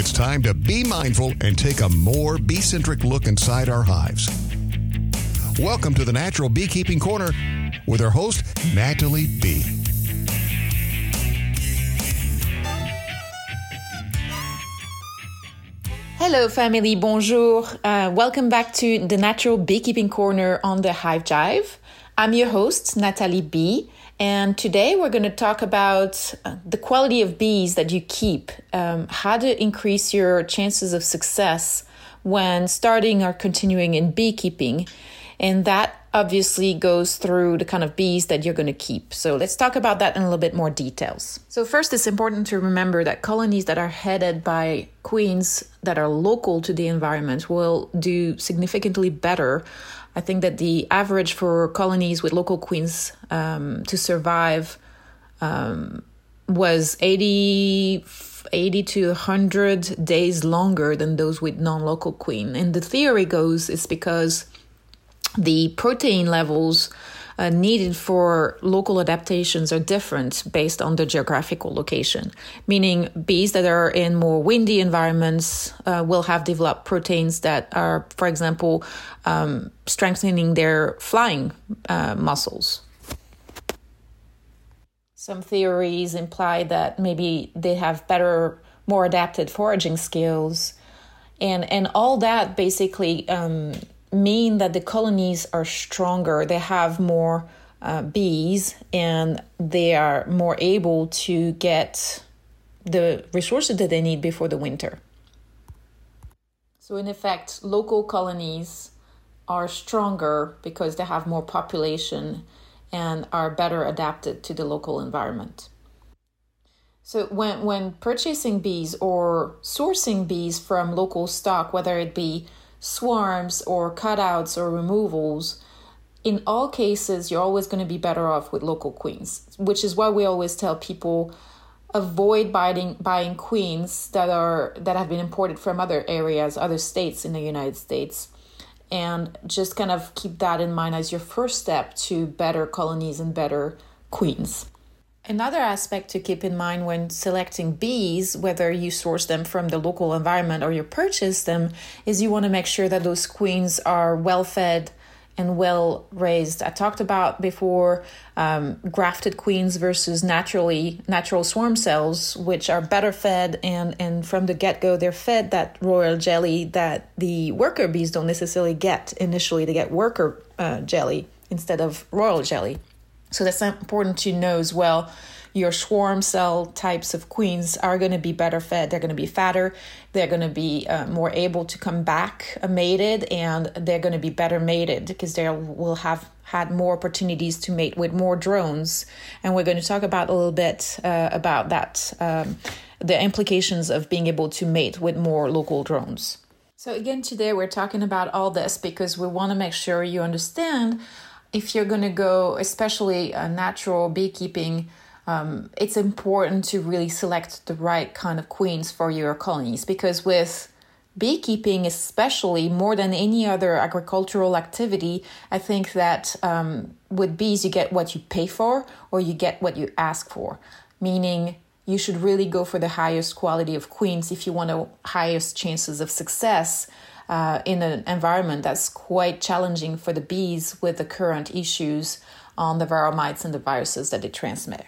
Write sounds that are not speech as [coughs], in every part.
It's time to be mindful and take a more bee centric look inside our hives. Welcome to the Natural Beekeeping Corner with our host, Nathalie B. Hello, family. Bonjour. Uh, welcome back to the Natural Beekeeping Corner on the Hive Jive. I'm your host, Nathalie B. And today we're going to talk about uh, the quality of bees that you keep, um, how to increase your chances of success when starting or continuing in beekeeping. And that obviously goes through the kind of bees that you're going to keep. So let's talk about that in a little bit more details. So, first, it's important to remember that colonies that are headed by queens that are local to the environment will do significantly better I think that the average for colonies with local queens um, to survive um, was 80, 80 to 100 days longer than those with non local queen. And the theory goes it's because the protein levels uh, needed for local adaptations are different based on the geographical location. Meaning, bees that are in more windy environments uh, will have developed proteins that are, for example, um, strengthening their flying uh, muscles. Some theories imply that maybe they have better, more adapted foraging skills. And, and all that basically um, mean that the colonies are stronger. They have more uh, bees and they are more able to get the resources that they need before the winter. So, in effect, local colonies are stronger because they have more population and are better adapted to the local environment. So when when purchasing bees or sourcing bees from local stock, whether it be swarms or cutouts or removals, in all cases, you're always going to be better off with local queens, which is why we always tell people avoid buying buying queens that are that have been imported from other areas, other states in the United States. And just kind of keep that in mind as your first step to better colonies and better queens. Another aspect to keep in mind when selecting bees, whether you source them from the local environment or you purchase them, is you want to make sure that those queens are well fed and well raised. I talked about before um, grafted queens versus naturally natural swarm cells, which are better fed and and from the get go they're fed that royal jelly that the worker bees don't necessarily get initially. They get worker uh, jelly instead of royal jelly. So that's important to know as well. Your swarm cell types of queens are going to be better fed. They're going to be fatter. They're going to be uh, more able to come back uh, mated, and they're going to be better mated because they will have had more opportunities to mate with more drones. And we're going to talk about a little bit uh, about that, um, the implications of being able to mate with more local drones. So again, today we're talking about all this because we want to make sure you understand if you're going to go, especially a natural beekeeping, um, it's important to really select the right kind of queens for your colonies because with beekeeping, especially more than any other agricultural activity, I think that um, with bees, you get what you pay for or you get what you ask for, meaning you should really go for the highest quality of queens if you want the highest chances of success uh, in an environment that's quite challenging for the bees with the current issues on the varroa mites and the viruses that they transmit.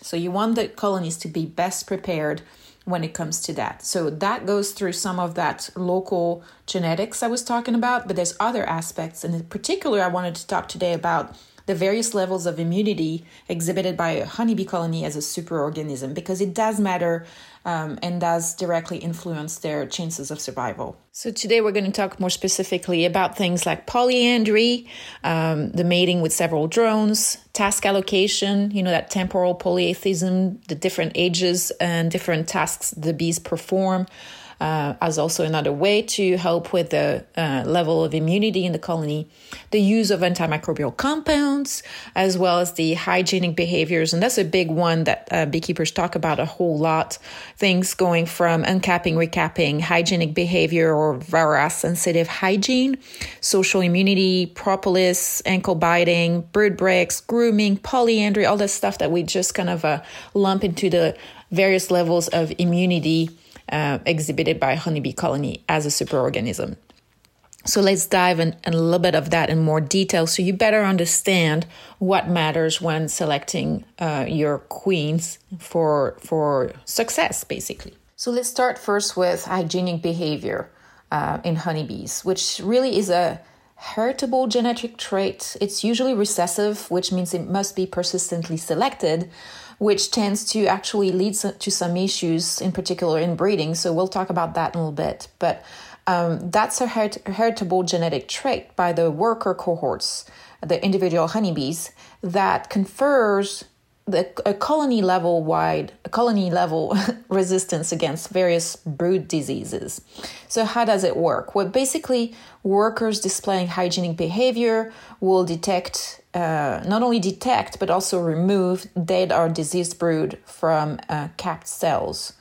So you want the colonies to be best prepared when it comes to that. So that goes through some of that local genetics I was talking about, but there's other aspects. And in particular, I wanted to talk today about the various levels of immunity exhibited by a honeybee colony as a superorganism because it does matter um, and does directly influence their chances of survival. So, today we're going to talk more specifically about things like polyandry, um, the mating with several drones, task allocation, you know, that temporal polyethism, the different ages and different tasks the bees perform uh, as also another way to help with the uh, level of immunity in the colony, the use of antimicrobial compounds, as well as the hygienic behaviors. And that's a big one that uh, beekeepers talk about a whole lot. Things going from uncapping, recapping, hygienic behavior or virus sensitive hygiene, social immunity, propolis, ankle biting, brood breaks, grooming, polyandry, all that stuff that we just kind of uh, lump into the various levels of immunity uh, exhibited by honeybee colony as a superorganism. So let's dive in, in, a little bit of that in more detail so you better understand what matters when selecting uh, your queens for, for success, basically. So let's start first with hygienic behavior uh, in honeybees, which really is a heritable genetic trait. It's usually recessive, which means it must be persistently selected, which tends to actually lead to some issues, in particular in breeding. So we'll talk about that in a little bit. But um, that's a heritable genetic trait by the worker cohorts, the individual honeybees, that confers the, a colony level wide a colony level [laughs] resistance against various brood diseases so how does it work well basically workers displaying hygienic behavior will detect uh, not only detect but also remove dead or diseased brood from uh, capped cells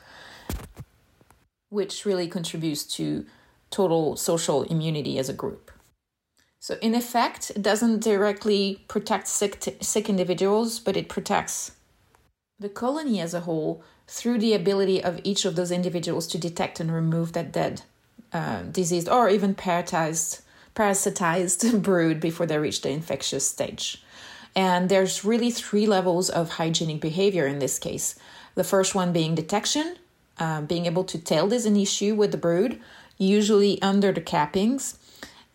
which really contributes to total social immunity as a group. So, in effect, it doesn't directly protect sick, t- sick individuals, but it protects the colony as a whole through the ability of each of those individuals to detect and remove that dead, uh, diseased, or even parasitized, parasitized [laughs] brood before they reach the infectious stage. And there's really three levels of hygienic behavior in this case. The first one being detection, uh, being able to tell there's an issue with the brood, usually under the cappings.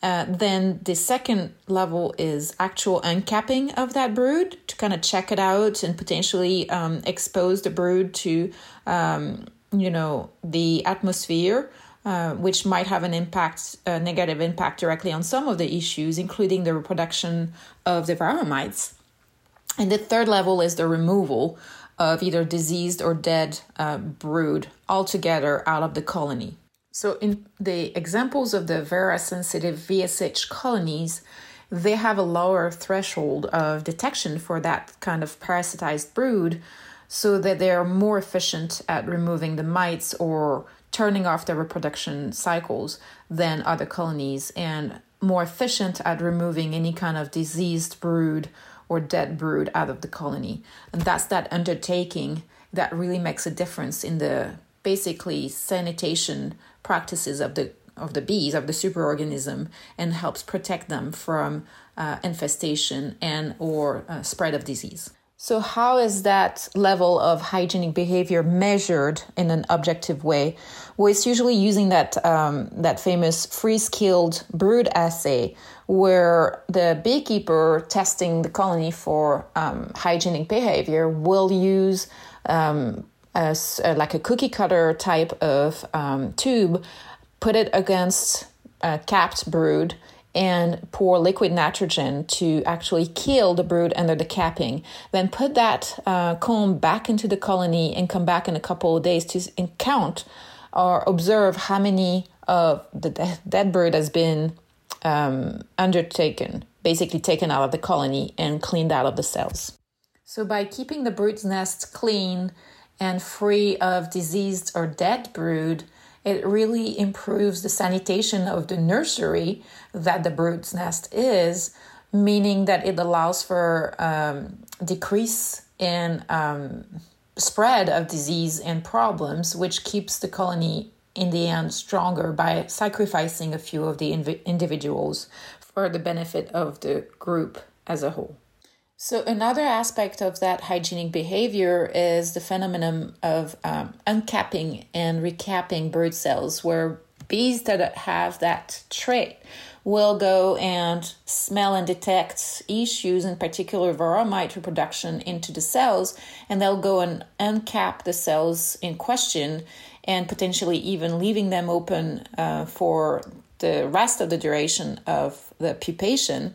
Uh, then the second level is actual uncapping of that brood to kind of check it out and potentially um, expose the brood to, um, you know, the atmosphere, uh, which might have an impact, a negative impact directly on some of the issues, including the reproduction of the varroa mites. And the third level is the removal of either diseased or dead uh, brood altogether out of the colony. So, in the examples of the Varroa-sensitive VSH colonies, they have a lower threshold of detection for that kind of parasitized brood so that they are more efficient at removing the mites or turning off their reproduction cycles than other colonies and more efficient at removing any kind of diseased brood or dead brood out of the colony. And that's that undertaking that really makes a difference in the basically sanitation practices of the of the bees of the superorganism and helps protect them from uh, infestation and or uh, spread of disease. So how is that level of hygienic behavior measured in an objective way? Well, it's usually using that um, that famous freeze-killed brood assay, where the beekeeper testing the colony for um, hygienic behavior will use um, a, like a cookie cutter type of um, tube, put it against a capped brood, and pour liquid nitrogen to actually kill the brood under the capping. Then put that uh, comb back into the colony and come back in a couple of days to count or observe how many of the dead brood has been um, undertaken, basically taken out of the colony and cleaned out of the cells. So by keeping the brood's nest clean, and free of diseased or dead brood, it really improves the sanitation of the nursery that the brood's nest is, meaning that it allows for um, decrease in um, spread of disease and problems, which keeps the colony in the end stronger by sacrificing a few of the inv- individuals for the benefit of the group as a whole. So, another aspect of that hygienic behavior is the phenomenon of um, uncapping and recapping brood cells, where bees that have that trait will go and smell and detect issues, in particular varroa mite reproduction, into the cells, and they'll go and uncap the cells in question and potentially even leaving them open uh, for the rest of the duration of the pupation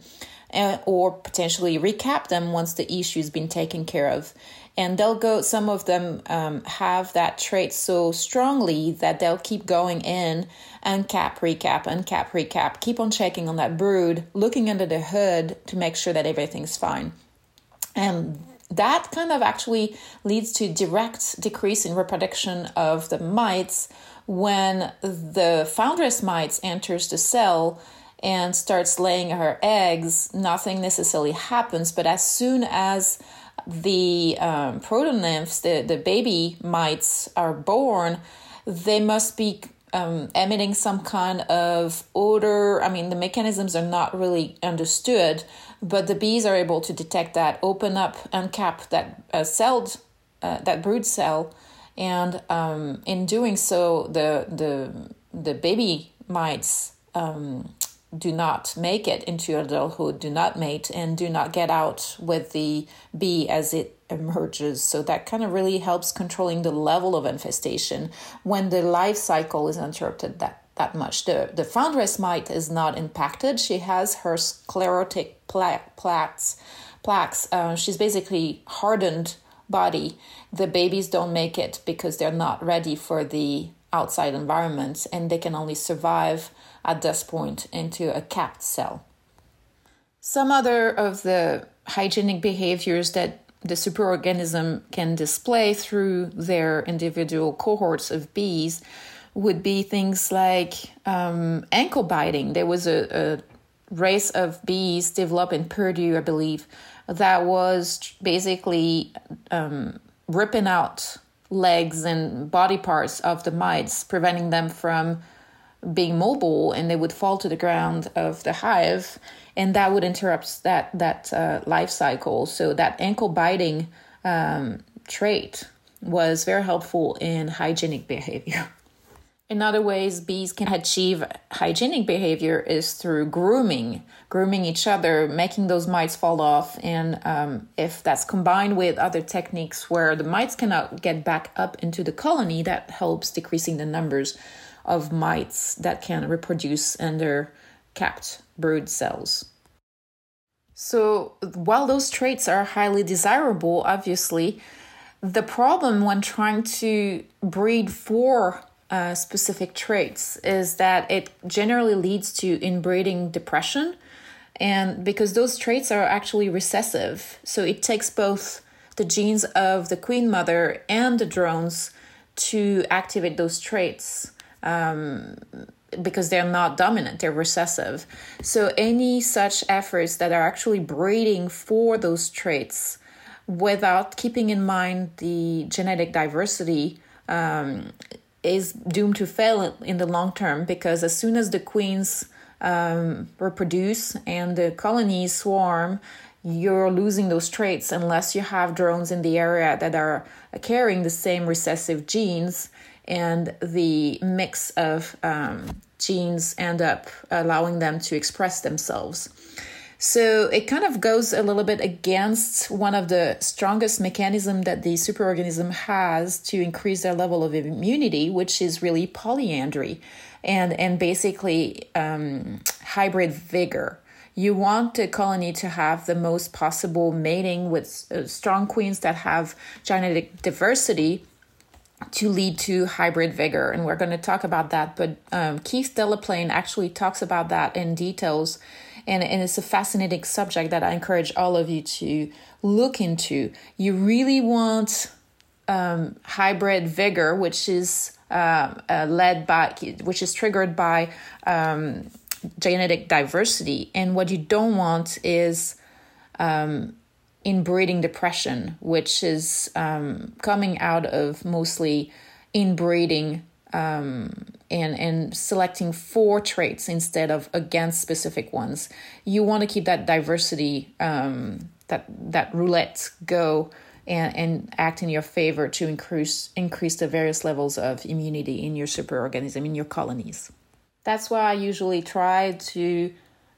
and, or potentially recap them once the issue's been taken care of. And they'll go, some of them um, have that trait so strongly that they'll keep going in and cap, recap, and cap, recap, keep on checking on that brood, looking under the hood to make sure that everything's fine. And that kind of actually leads to direct decrease in reproduction of the mites when the foundress mites enters the cell and starts laying her eggs, nothing necessarily happens. But as soon as the um, protonymphs, the, the baby mites, are born, they must be um, emitting some kind of odor. I mean, the mechanisms are not really understood, but the bees are able to detect that, open up, uncap that uh, uh, that brood cell, and um, in doing so, the the the baby mites um, do not make it into adulthood, do not mate, and do not get out with the bee as it emerges. So that kind of really helps controlling the level of infestation when the life cycle is interrupted that that much. The the foundress mite is not impacted. She has her sclerotic plaques. Plaques. Uh, she's basically hardened body. The babies don't make it because they're not ready for the outside environment, and they can only survive at this point into a capped cell. Some other of the hygienic behaviors that the superorganism can display through their individual cohorts of bees would be things like um, ankle biting. There was a, a race of bees developed in Purdue, I believe, that was basically um, ripping out legs and body parts of the mites, preventing them from being mobile and they would fall to the ground of the hive and that would interrupt that that uh, life cycle. So that ankle biting um, trait was very helpful in hygienic behavior. In other ways bees can achieve hygienic behavior is through grooming grooming each other making those mites fall off and um, if that's combined with other techniques where the mites cannot get back up into the colony that helps decreasing the numbers of mites that can reproduce under capped brood cells. So, while those traits are highly desirable, obviously, the problem when trying to breed for uh, specific traits is that it generally leads to inbreeding depression. And because those traits are actually recessive, so it takes both the genes of the queen mother and the drones to activate those traits um, because they're not dominant, they're recessive. So, any such efforts that are actually breeding for those traits without keeping in mind the genetic diversity um, is doomed to fail in the long term because as soon as the queens um, reproduce and the colonies swarm, you're losing those traits unless you have drones in the area that are carrying the same recessive genes and the mix of um, genes end up allowing them to express themselves. So it kind of goes a little bit against one of the strongest mechanism that the superorganism has to increase their level of immunity, which is really polyandry and and basically um, hybrid vigor. You want the colony to have the most possible mating with uh, strong queens that have genetic diversity to lead to hybrid vigor. And we're going to talk about that. But um, Keith Delaplane actually talks about that in details. And, and it's a fascinating subject that I encourage all of you to look into. You really want um, hybrid vigor, which is uh, uh, led by, which is triggered by um, genetic diversity. And what you don't want is um, inbreeding depression, which is um, coming out of mostly inbreeding um, and and selecting for traits instead of against specific ones. You want to keep that diversity, um, that that roulette go. And, and act in your favor to increase increase the various levels of immunity in your superorganism in your colonies. That's why I usually try to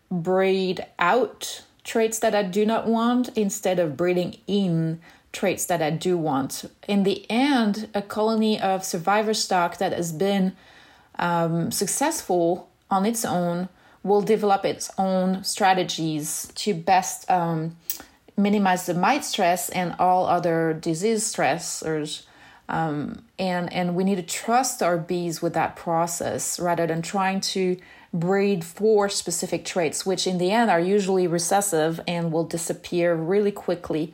breed out traits that I do not want instead of breeding in traits that I do want. In the end, a colony of survivor stock that has been um, successful on its own will develop its own strategies to best um, minimize the mite stress and all other disease stressors. Um, and and we need to trust our bees with that process rather than trying to breed for specific traits, which in the end are usually recessive and will disappear really quickly.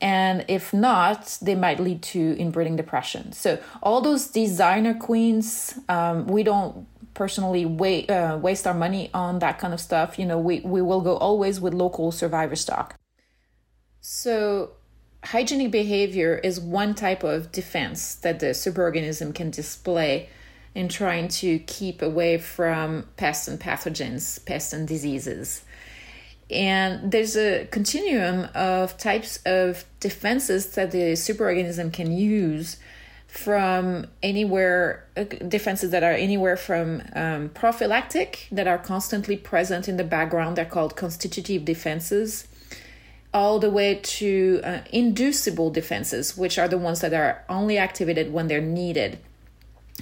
And if not, they might lead to inbreeding depression. So, all those designer queens, um, we don't personally wait, uh, waste our money on that kind of stuff. You know, we, we will go always with local survivor stock. So, hygienic behavior is one type of defense that the superorganism can display in trying to keep away from pests and pathogens, pests and diseases. And there's a continuum of types of defenses that the superorganism can use from anywhere, uh, defenses that are anywhere from um, prophylactic, that are constantly present in the background, they're called constitutive defenses, all the way to uh, inducible defenses, which are the ones that are only activated when they're needed.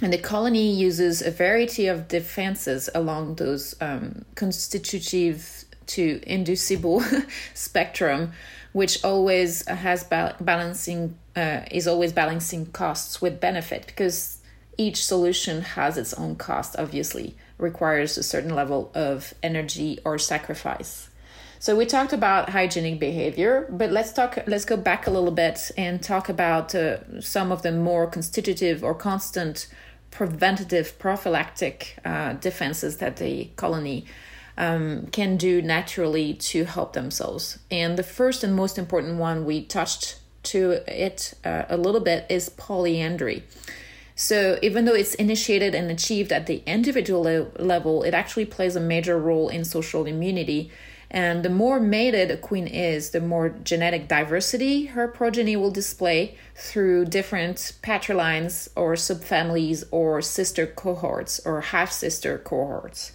And the colony uses a variety of defenses along those um, constitutive to inducible [laughs] spectrum, which always has ba- balancing uh, is always balancing costs with benefit because each solution has its own cost. Obviously, requires a certain level of energy or sacrifice. So we talked about hygienic behavior, but let's talk. Let's go back a little bit and talk about uh, some of the more constitutive or constant preventative prophylactic uh, defenses that the colony um, can do naturally to help themselves. And the first and most important one we touched to it uh, a little bit is polyandry. So, even though it's initiated and achieved at the individual le- level, it actually plays a major role in social immunity. And the more mated a queen is, the more genetic diversity her progeny will display through different patrilines or subfamilies or sister cohorts or half sister cohorts.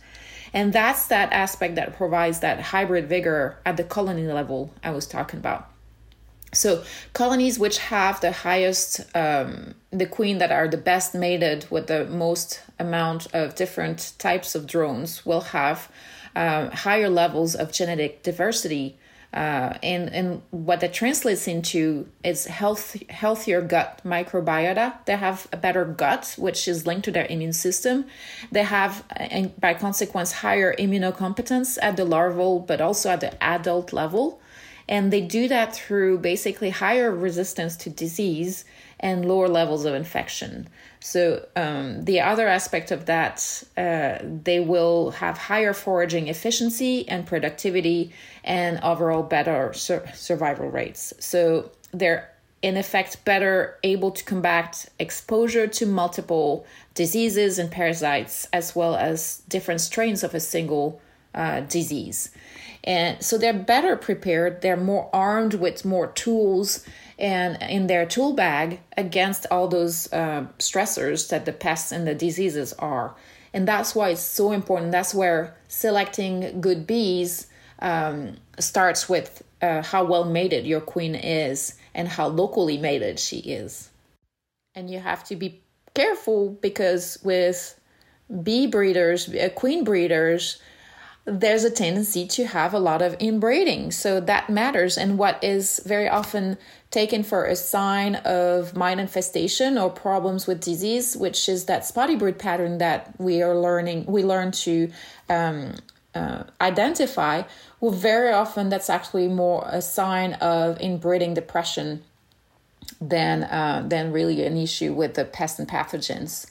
And that's that aspect that provides that hybrid vigor at the colony level I was talking about. So colonies which have the highest, um, the queen that are the best mated with the most amount of different types of drones will have uh, higher levels of genetic diversity uh, and and what that translates into is health healthier gut microbiota. They have a better gut, which is linked to their immune system. They have, and by consequence, higher immunocompetence at the larval, but also at the adult level. And they do that through basically higher resistance to disease and lower levels of infection. So um, the other aspect of that, uh, they will have higher foraging efficiency and productivity, and overall better sur- survival rates. So they're in effect better able to combat exposure to multiple diseases and parasites, as well as different strains of a single uh, disease. And so they're better prepared. They're more armed with more tools and in their tool bag against all those uh, stressors that the pests and the diseases are. And that's why it's so important. That's where selecting good bees um, starts with uh, how well mated your queen is and how locally mated she is. And you have to be careful because with bee breeders, uh, queen breeders, there's a tendency to have a lot of inbreeding. So that matters. And what is very often taken for a sign of mite infestation or problems with disease, which is that spotty brood pattern that we are learning, we learn to um, uh, identify, well, very often that's actually more a sign of inbreeding depression than uh, than really an issue with the pests and pathogens.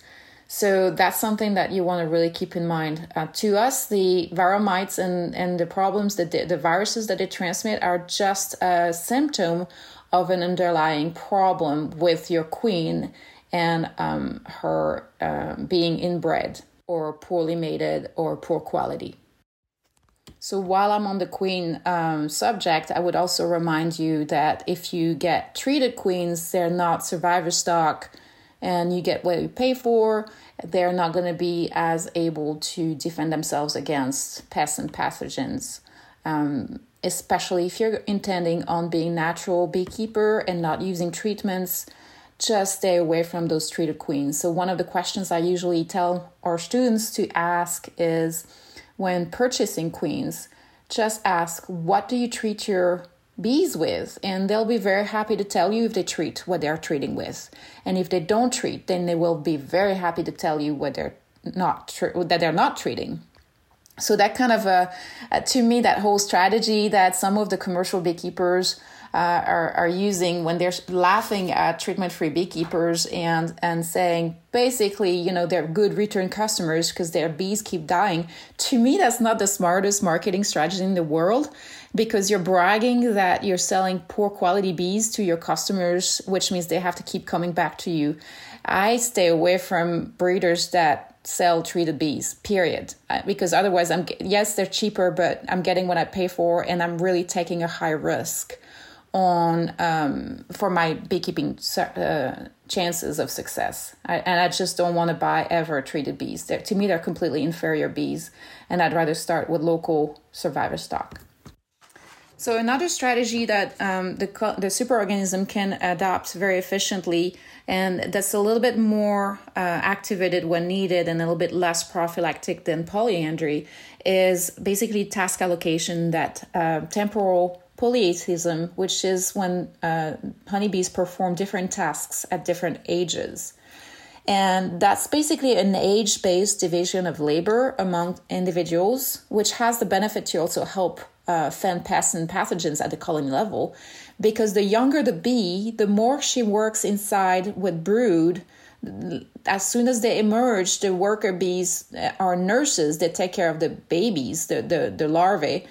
So that's something that you want to really keep in mind. Uh, to us, the varroa mites and, and the problems that the, the viruses that they transmit are just a symptom of an underlying problem with your queen and um, her uh, being inbred or poorly mated or poor quality. So while I'm on the queen um, subject, I would also remind you that if you get treated queens, they're not survivor stock and you get what you pay for, they're not going to be as able to defend themselves against pests and pathogens. Um, especially if you're intending on being natural beekeeper and not using treatments just stay away from those treated queens. So one of the questions i usually tell our students to ask is when purchasing queens just ask what do you treat your bees with? And they'll be very happy to tell you if they treat what they're treating with. And if they don't treat then they will be very happy to tell you what they're not that they're not treating so that kind of uh, uh, to me that whole strategy that some of the commercial beekeepers uh, are, are using when they're laughing at treatment-free beekeepers and and saying basically you know they're good return customers because their bees keep dying to me that's not the smartest marketing strategy in the world because you're bragging that you're selling poor quality bees to your customers which means they have to keep coming back to you. I stay away from breeders that sell treated bees period. Uh, because otherwise i'm yes they're cheaper but i'm getting what i pay for and i'm really taking a high risk on um, for my beekeeping uh, chances of success. I, and i just don't want to buy ever treated bees they're, to me they're completely inferior bees and i'd rather start with local survivor stock so another strategy that um, the, the superorganism can adopt very efficiently and that's a little bit more uh, activated when needed and a little bit less prophylactic than polyandry is basically task allocation that uh, temporal polyethism which is when uh, honeybees perform different tasks at different ages. And that's basically an age based division of labor among individuals, which has the benefit to also help uh, fend pests and pathogens at the colony level. Because the younger the bee, the more she works inside with brood. As soon as they emerge, the worker bees are nurses that take care of the babies, the, the, the larvae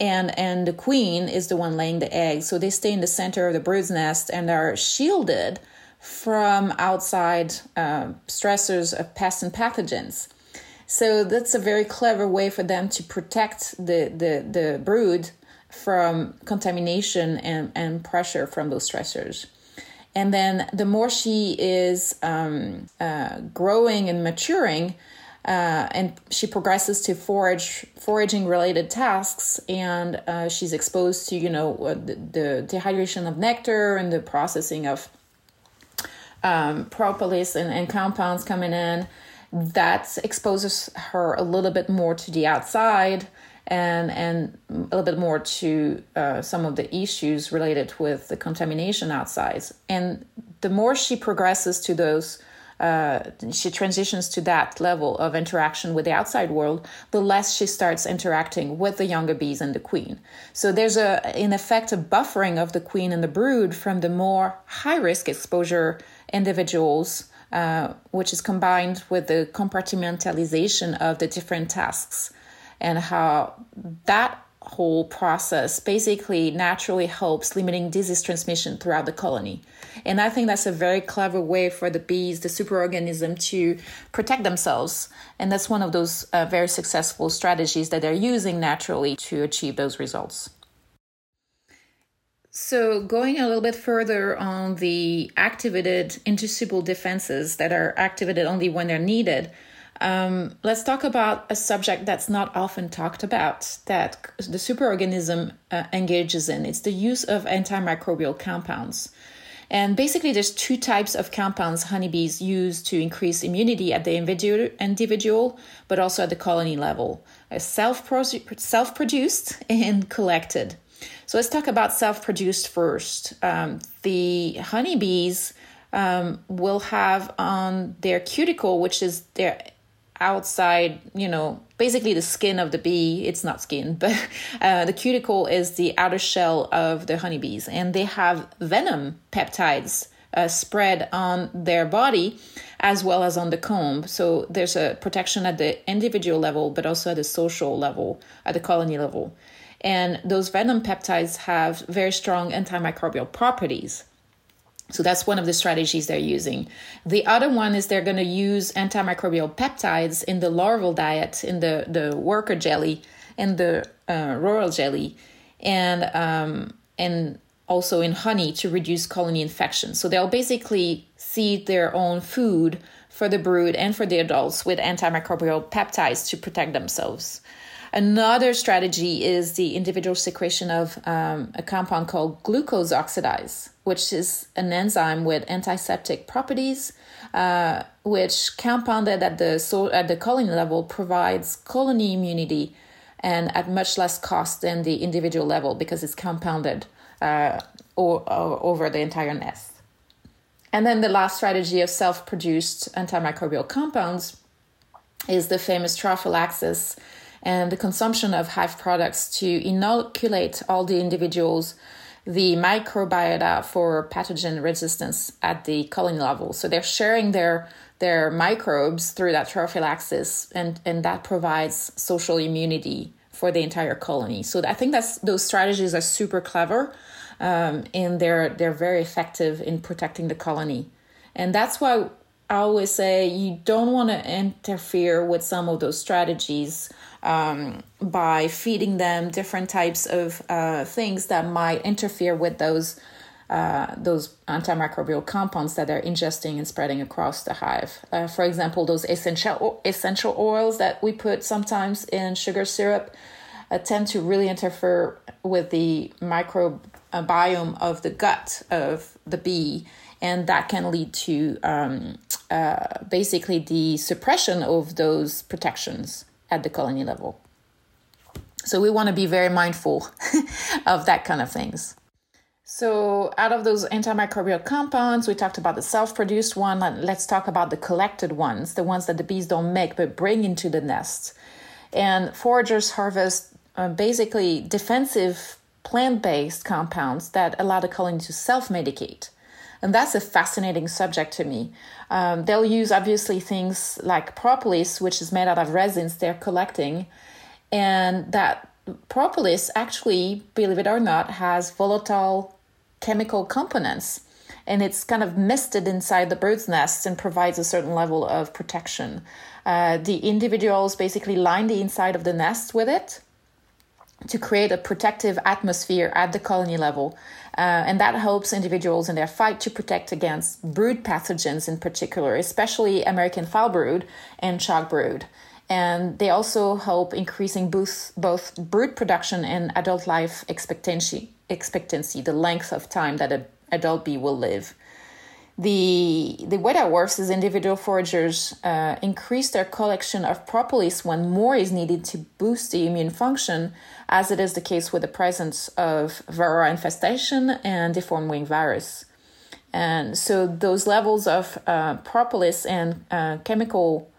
and and the queen is the one laying the eggs so they stay in the center of the brood's nest and are shielded from outside uh, stressors of pests and pathogens. So that's a very clever way for them to protect the, the, the brood from contamination and, and pressure from those stressors. And then the more she is um, uh, growing and maturing, uh, and she progresses to forage foraging related tasks and uh, she's exposed to you know the, the, dehydration of nectar and the processing of um, propolis and, and compounds coming in, that exposes her a little bit more to the outside and and a little bit more to uh, some of the issues related with the contamination outside. And the more she progresses to those, uh, she transitions to that level of interaction with the outside world, the less she starts interacting with the younger bees and the queen. So there's a, in effect, a buffering of the queen and the brood from the more high risk exposure individuals, uh, which is combined with the compartmentalization of the different tasks and how that whole process basically naturally helps limiting disease transmission throughout the colony. And I think that's a very clever way for the bees, the superorganism, to protect themselves. And that's one of those uh, very successful strategies that they're using naturally to achieve those results. So, going a little bit further on the activated inducible defenses that are activated only when they're needed, um, let's talk about a subject that's not often talked about that the superorganism uh, engages in. It's the use of antimicrobial compounds. And basically, there's two types of compounds honeybees use to increase immunity at the individual, but also at the colony level self produced [laughs] and collected. So let's talk about self produced first. Um, the honeybees um, will have on their cuticle, which is their outside, you know, basically the skin of the bee. It's not skin, [laughs] but uh, the cuticle is the outer shell of the honeybees, and they have venom peptides. Uh, spread on their body as well as on the comb. So there's a protection at the individual level, but also at the social level, at the colony level. And those venom peptides have very strong antimicrobial properties. So that's one of the strategies they're using. The other one is they're going to use antimicrobial peptides in the larval diet, in the, the worker jelly, and the uh, royal jelly, and um, and also in honey to reduce colony infection. So they'll basically seed their own food for the brood and for the adults with antimicrobial peptides to protect themselves. Another strategy is the individual secretion of um, a compound called glucose oxidase, which is an enzyme with antiseptic properties, uh, which compounded at the so at the colony level provides colony immunity and at much less cost than the individual level because it's compounded uh, over the entire nest. And then the last strategy of self produced antimicrobial compounds is the famous trophallaxis and the consumption of hive products to inoculate all the individuals the microbiota for pathogen resistance at the colony level. So they're sharing their their microbes through that trophallaxis, and and that provides social immunity for the entire colony. So I think that's those strategies are super clever, um, and they're they're very effective in protecting the colony, and that's why I always say you don't want to interfere with some of those strategies um, by feeding them different types of uh, things that might interfere with those uh, those antimicrobial compounds that they're ingesting and spreading across the hive. Uh, for example, those essential essential oils that we put sometimes in sugar syrup uh, tend to really interfere with the microbiome of the gut of the bee, and that can lead to um, uh, basically the suppression of those protections at the colony level. So we want to be very mindful [laughs] of that kind of things. So, out of those antimicrobial compounds, we talked about the self produced one. Let's talk about the collected ones, the ones that the bees don't make but bring into the nest. And foragers harvest uh, basically defensive plant based compounds that allow the colony to self medicate. And that's a fascinating subject to me. Um, they'll use obviously things like propolis, which is made out of resins they're collecting, and that propolis actually, believe it or not, has volatile chemical components. And it's kind of misted inside the brood's nest and provides a certain level of protection. Uh, the individuals basically line the inside of the nest with it to create a protective atmosphere at the colony level. Uh, and that helps individuals in their fight to protect against brood pathogens in particular, especially American foulbrood and chalk brood. And they also help increasing both, both brood production and adult life expectancy, expectancy, the length of time that an adult bee will live. The, the that works is individual foragers uh, increase their collection of propolis when more is needed to boost the immune function, as it is the case with the presence of varroa infestation and deformed wing virus. And so those levels of uh, propolis and uh, chemical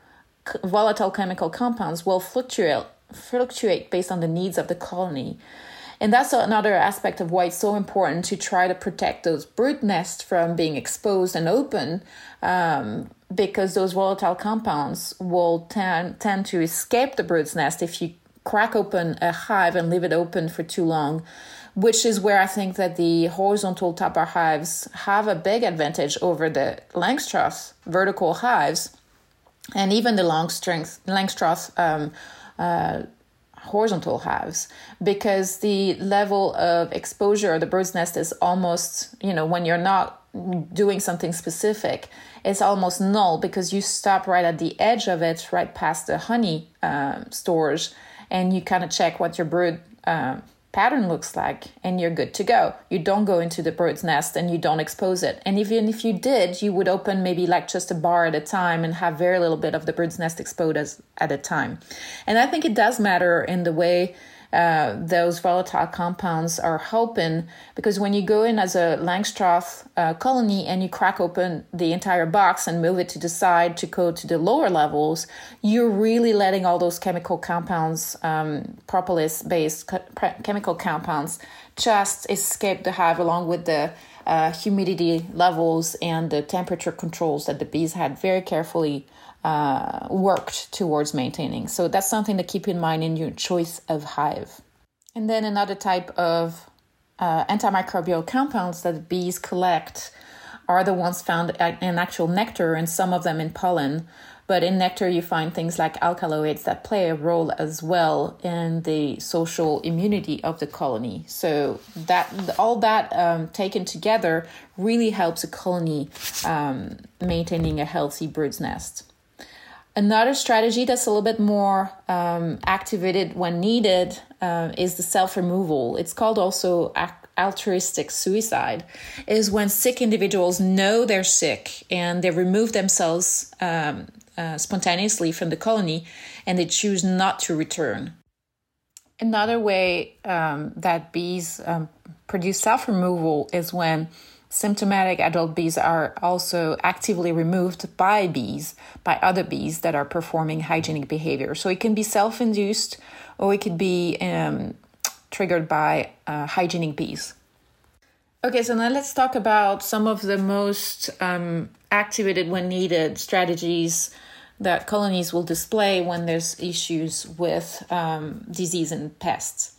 volatile chemical compounds will fluctuate fluctuate based on the needs of the colony. And that's another aspect of why it's so important to try to protect those brood nests from being exposed and open, um, because those volatile compounds will tend, tend to escape the brood's nest if you crack open a hive and leave it open for too long, which is where I think that the horizontal top bar hives have a big advantage over the Langstroth vertical hives and even the long strength Langstroth um, uh, horizontal hives because the level of exposure of the brood's nest is almost you know when you're not doing something specific it's almost null because you stop right at the edge of it right past the honey um, stores and you kind of check what your bird um, pattern looks like and you're good to go. You don't go into the brood's nest and you don't expose it. And even if you did, you would open maybe like just a bar at a time and have very little bit of the brood's nest exposed as, at a time. And I think it does matter in the way uh, those volatile compounds are helping because when you go in as a Langstroth uh, colony and you crack open the entire box and move it to the side to go to the lower levels, you're really letting all those chemical compounds, um, propolis based chemical compounds, just escape the hive along with the uh, humidity levels and the temperature controls that the bees had very carefully uh, worked towards maintaining. So that's something to keep in mind in your choice of hive. And then another type of uh, antimicrobial compounds that bees collect are the ones found in actual nectar and some of them in pollen. But in nectar, you find things like alkaloids that play a role as well in the social immunity of the colony. So that all that um, taken together really helps a colony um, maintaining a healthy brood's nest. Another strategy that's a little bit more um, activated when needed uh, is the self removal. It's called also altruistic suicide, is when sick individuals know they're sick and they remove themselves um, uh, spontaneously from the colony and they choose not to return. Another way um, that bees um, produce self removal is when Symptomatic adult bees are also actively removed by bees, by other bees that are performing hygienic behavior. So it can be self induced or it could be um, triggered by uh, hygienic bees. Okay, so now let's talk about some of the most um, activated when needed strategies that colonies will display when there's issues with um, disease and pests.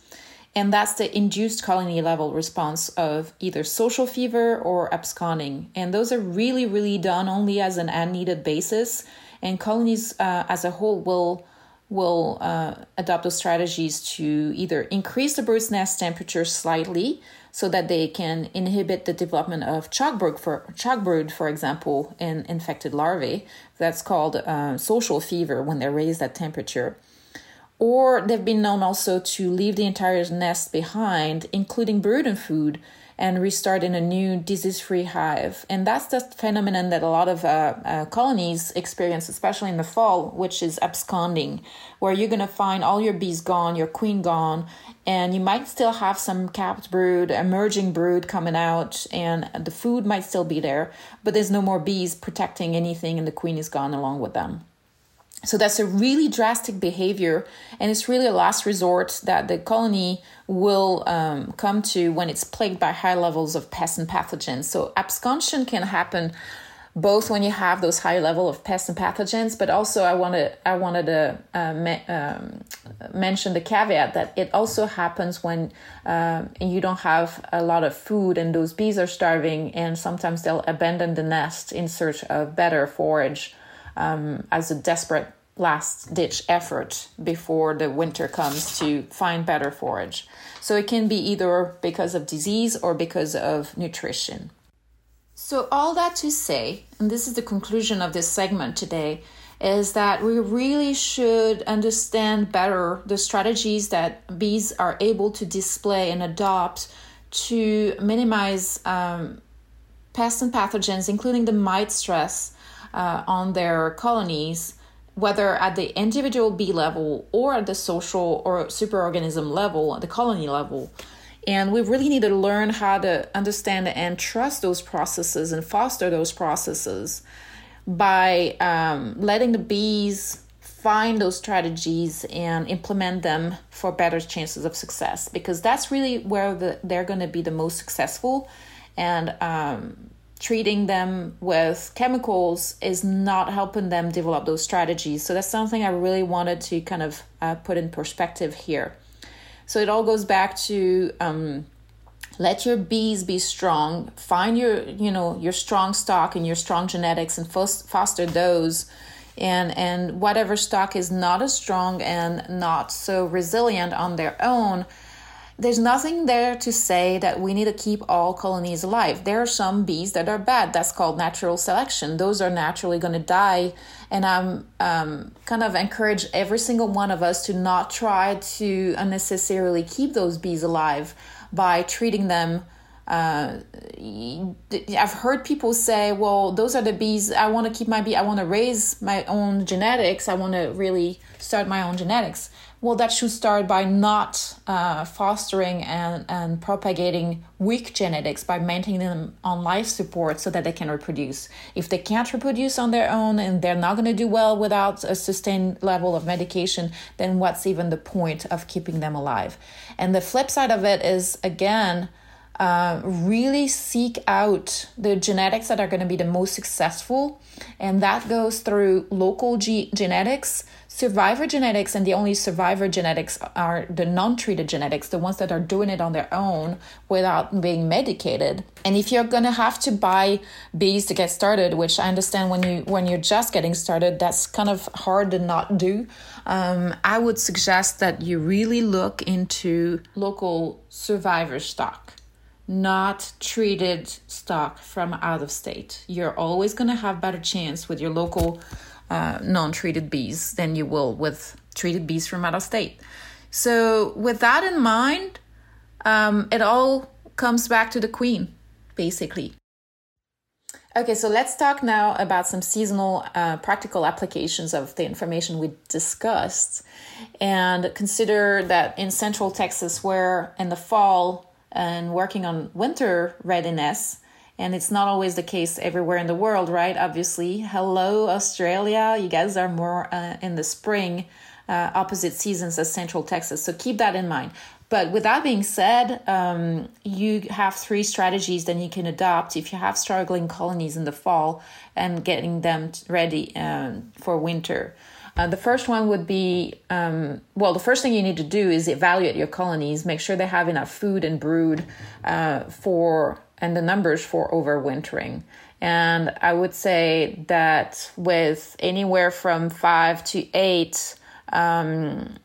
And that's the induced colony level response of either social fever or absconding. And those are really, really done only as an as needed basis. And colonies uh, as a whole will will uh, adopt those strategies to either increase the brood's nest temperature slightly so that they can inhibit the development of chalkbrood, for, chalkbrood, for example, in infected larvae. That's called uh, social fever when they're raised at temperature. Or they've been known also to leave the entire nest behind, including brood and food, and restart in a new disease free hive. And that's the phenomenon that a lot of uh, uh, colonies experience, especially in the fall, which is absconding, where you're going to find all your bees gone, your queen gone, and you might still have some capped brood, emerging brood coming out, and the food might still be there, but there's no more bees protecting anything, and the queen is gone along with them. So that's a really drastic behavior, and it's really a last resort that the colony will um, come to when it's plagued by high levels of pests and pathogens. So absconsion can happen both when you have those high level of pests and pathogens, but also I wanted I wanted to uh, me, um, mention the caveat that it also happens when uh, you don't have a lot of food and those bees are starving, and sometimes they'll abandon the nest in search of better forage um, as a desperate last ditch effort before the winter comes to find better forage. So it can be either because of disease or because of nutrition. So, all that to say, and this is the conclusion of this segment today, is that we really should understand better the strategies that bees are able to display and adopt to minimize um, pests and pathogens, including the mite stress uh, on their colonies, whether at the individual bee level or at the social or superorganism level, the colony level. And we really need to learn how to understand and trust those processes and foster those processes by um, letting the bees find those strategies and implement them for better chances of success because that's really where the, they're going to be the most successful and um, treating them with chemicals is not helping them develop those strategies. So that's something I really wanted to kind of uh, put in perspective here. So it all goes back to um, let your bees be strong. Find your you know your strong stock and your strong genetics and foster those. And and whatever stock is not as strong and not so resilient on their own, there's nothing there to say that we need to keep all colonies alive. There are some bees that are bad. That's called natural selection. Those are naturally going to die. And I'm um, kind of encourage every single one of us to not try to unnecessarily keep those bees alive by treating them. Uh, I've heard people say, well, those are the bees. I want to keep my bee. I want to raise my own genetics. I want to really start my own genetics well, that should start by not uh, fostering and, and propagating weak genetics by maintaining them on life support so that they can reproduce. If they can't reproduce on their own and they're not going to do well without a sustained level of medication, then what's even the point of keeping them alive? And the flip side of it is, again, uh, really seek out the genetics that are going to be the most successful. And that goes through local G- genetics survivor genetics and the only survivor genetics are the non-treated genetics the ones that are doing it on their own without being medicated. And if you're going to have to buy bees to get started which i understand when you when you're just getting started that's kind of hard to not do um, i would suggest that you really look into local survivor stock not treated stock from out of state. You're always going to have better chance with your local uh, non treated bees than you will with treated bees from out of state. So, with that in mind, um, it all comes back to the queen, basically. Okay, so let's talk now about some seasonal uh, practical applications of the information we discussed. And consider that in central Texas, where in the fall and working on winter readiness, and it's not always the case everywhere in the world, right? Obviously. Hello, Australia. You guys are more uh, in the spring uh, opposite seasons as Central Texas. So keep that in mind. But with that being said, um, you have three strategies that you can adopt if you have struggling colonies in the fall and getting them ready um, for winter. Uh, the first one would be um, well, the first thing you need to do is evaluate your colonies, make sure they have enough food and brood uh, for and the numbers for overwintering. And I would say that with anywhere from five to eight um,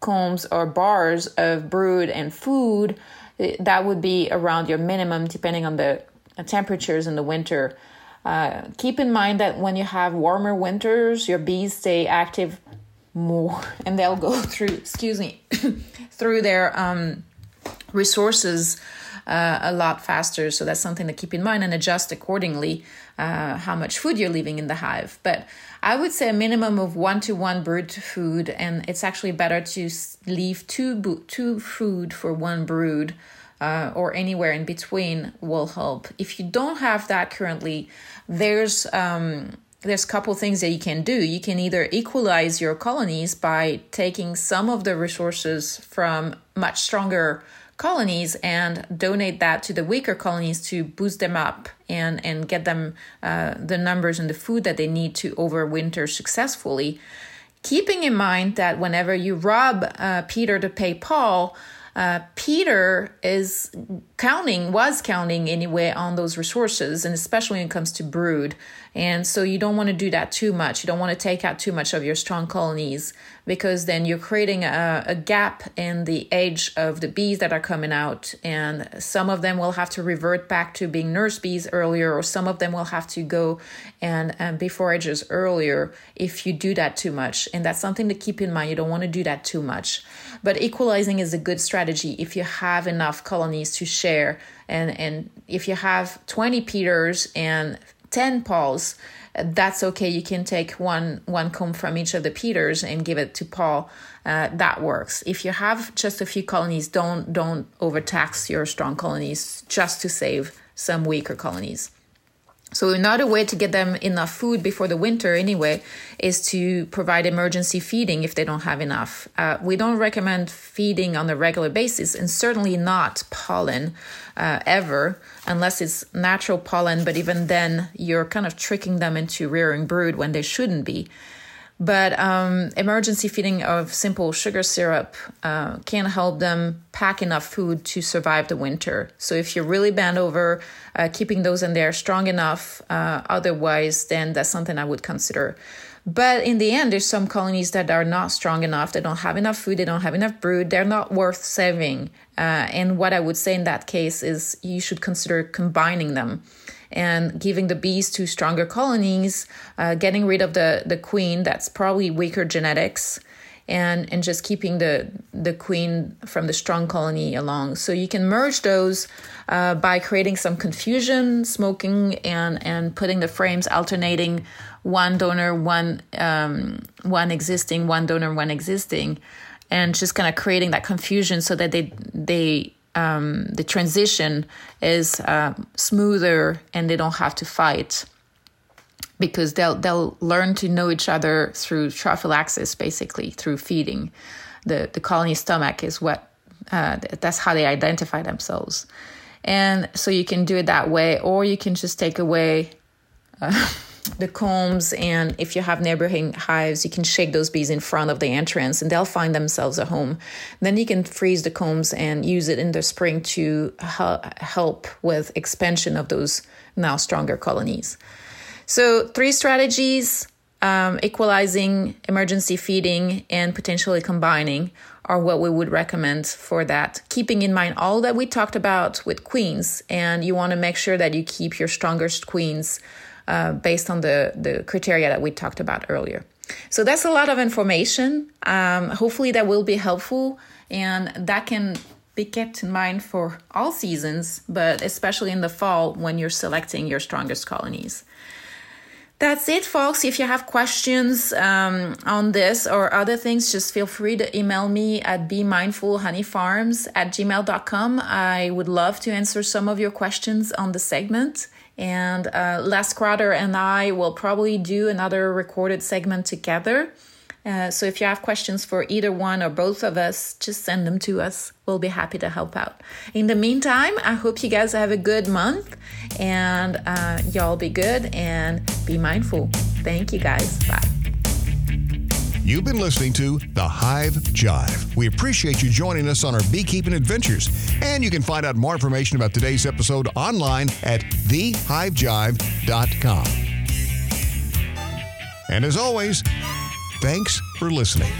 combs or bars of brood and food, that would be around your minimum depending on the temperatures in the winter. Uh, keep in mind that when you have warmer winters, your bees stay active more [laughs] and they'll go [laughs] through, excuse me, [coughs] through their um, resources uh, a lot faster. So that's something to keep in mind and adjust accordingly uh, how much food you're leaving in the hive. But I would say a minimum of one to one brood food, and it's actually better to leave two two food for one brood. Uh, or anywhere in between will help. If you don't have that currently, there's um, there's a couple things that you can do. You can either equalize your colonies by taking some of the resources from much stronger colonies and donate that to the weaker colonies to boost them up and and get them uh, the numbers and the food that they need to overwinter successfully. Keeping in mind that whenever you rob uh, peter to pay paul uh, Peter is counting, was counting anyway on those resources, and especially when it comes to brood. And so you don't want to do that too much. You don't want to take out too much of your strong colonies because then you're creating a, a gap in the age of the bees that are coming out. And some of them will have to revert back to being nurse bees earlier, or some of them will have to go and, and be foragers earlier if you do that too much. And that's something to keep in mind. You don't want to do that too much. But equalizing is a good strategy if you have enough colonies to share. And, and if you have 20 Peters and 10 Pauls, that's okay. You can take one one comb from each of the Peters and give it to Paul. Uh, that works. If you have just a few colonies, don't don't overtax your strong colonies just to save some weaker colonies. So another way to get them enough food before the winter, anyway, is to provide emergency feeding if they don't have enough. Uh, we don't recommend feeding on a regular basis, and certainly not pollen uh, ever, unless it's natural pollen. But even then, you're kind of tricking them into rearing brood when they shouldn't be. But um, emergency feeding of simple sugar syrup uh, can help them pack enough food to survive the winter. So if you're really bend over uh, keeping those in there strong enough, uh, otherwise, then that's something I would consider. But in the end, there's some colonies that are not strong enough. They don't have enough food. They don't have enough brood. They're not worth saving. Uh, and what I would say in that case is you should consider combining them and giving the bees to stronger colonies, uh, getting rid of the, the queen that's probably weaker genetics, and, and just keeping the, the queen from the strong colony along. So you can merge those uh, by creating some confusion, smoking, and, and putting the frames alternating one donor, one, um, one existing, one donor, one existing. And just kind of creating that confusion so that they they um, the transition is uh, smoother and they don't have to fight because they'll they'll learn to know each other through trophallaxis, basically through feeding. The the colony stomach is what uh, that's how they identify themselves, and so you can do it that way, or you can just take away. Uh, [laughs] the combs and if you have neighboring hives you can shake those bees in front of the entrance and they'll find themselves a home. Then you can freeze the combs and use it in the spring to help with expansion of those now stronger colonies. So three strategies um, equalizing emergency feeding and potentially combining are what we would recommend for that. Keeping in mind all that we talked about with queens and you want to make sure that you keep your strongest queens uh, based on the, the criteria that we talked about earlier. So that's a lot of information. Um, hopefully, that will be helpful and that can be kept in mind for all seasons, but especially in the fall when you're selecting your strongest colonies. That's it, folks. If you have questions um, on this or other things, just feel free to email me at bemindfulhoneyfarms at gmail.com. I would love to answer some of your questions on the segment. And uh, Les Crowder and I will probably do another recorded segment together. Uh, so if you have questions for either one or both of us, just send them to us. We'll be happy to help out. In the meantime, I hope you guys have a good month and uh, y'all be good and be mindful. Thank you guys. Bye. You've been listening to The Hive Jive. We appreciate you joining us on our beekeeping adventures. And you can find out more information about today's episode online at thehivejive.com. And as always, thanks for listening.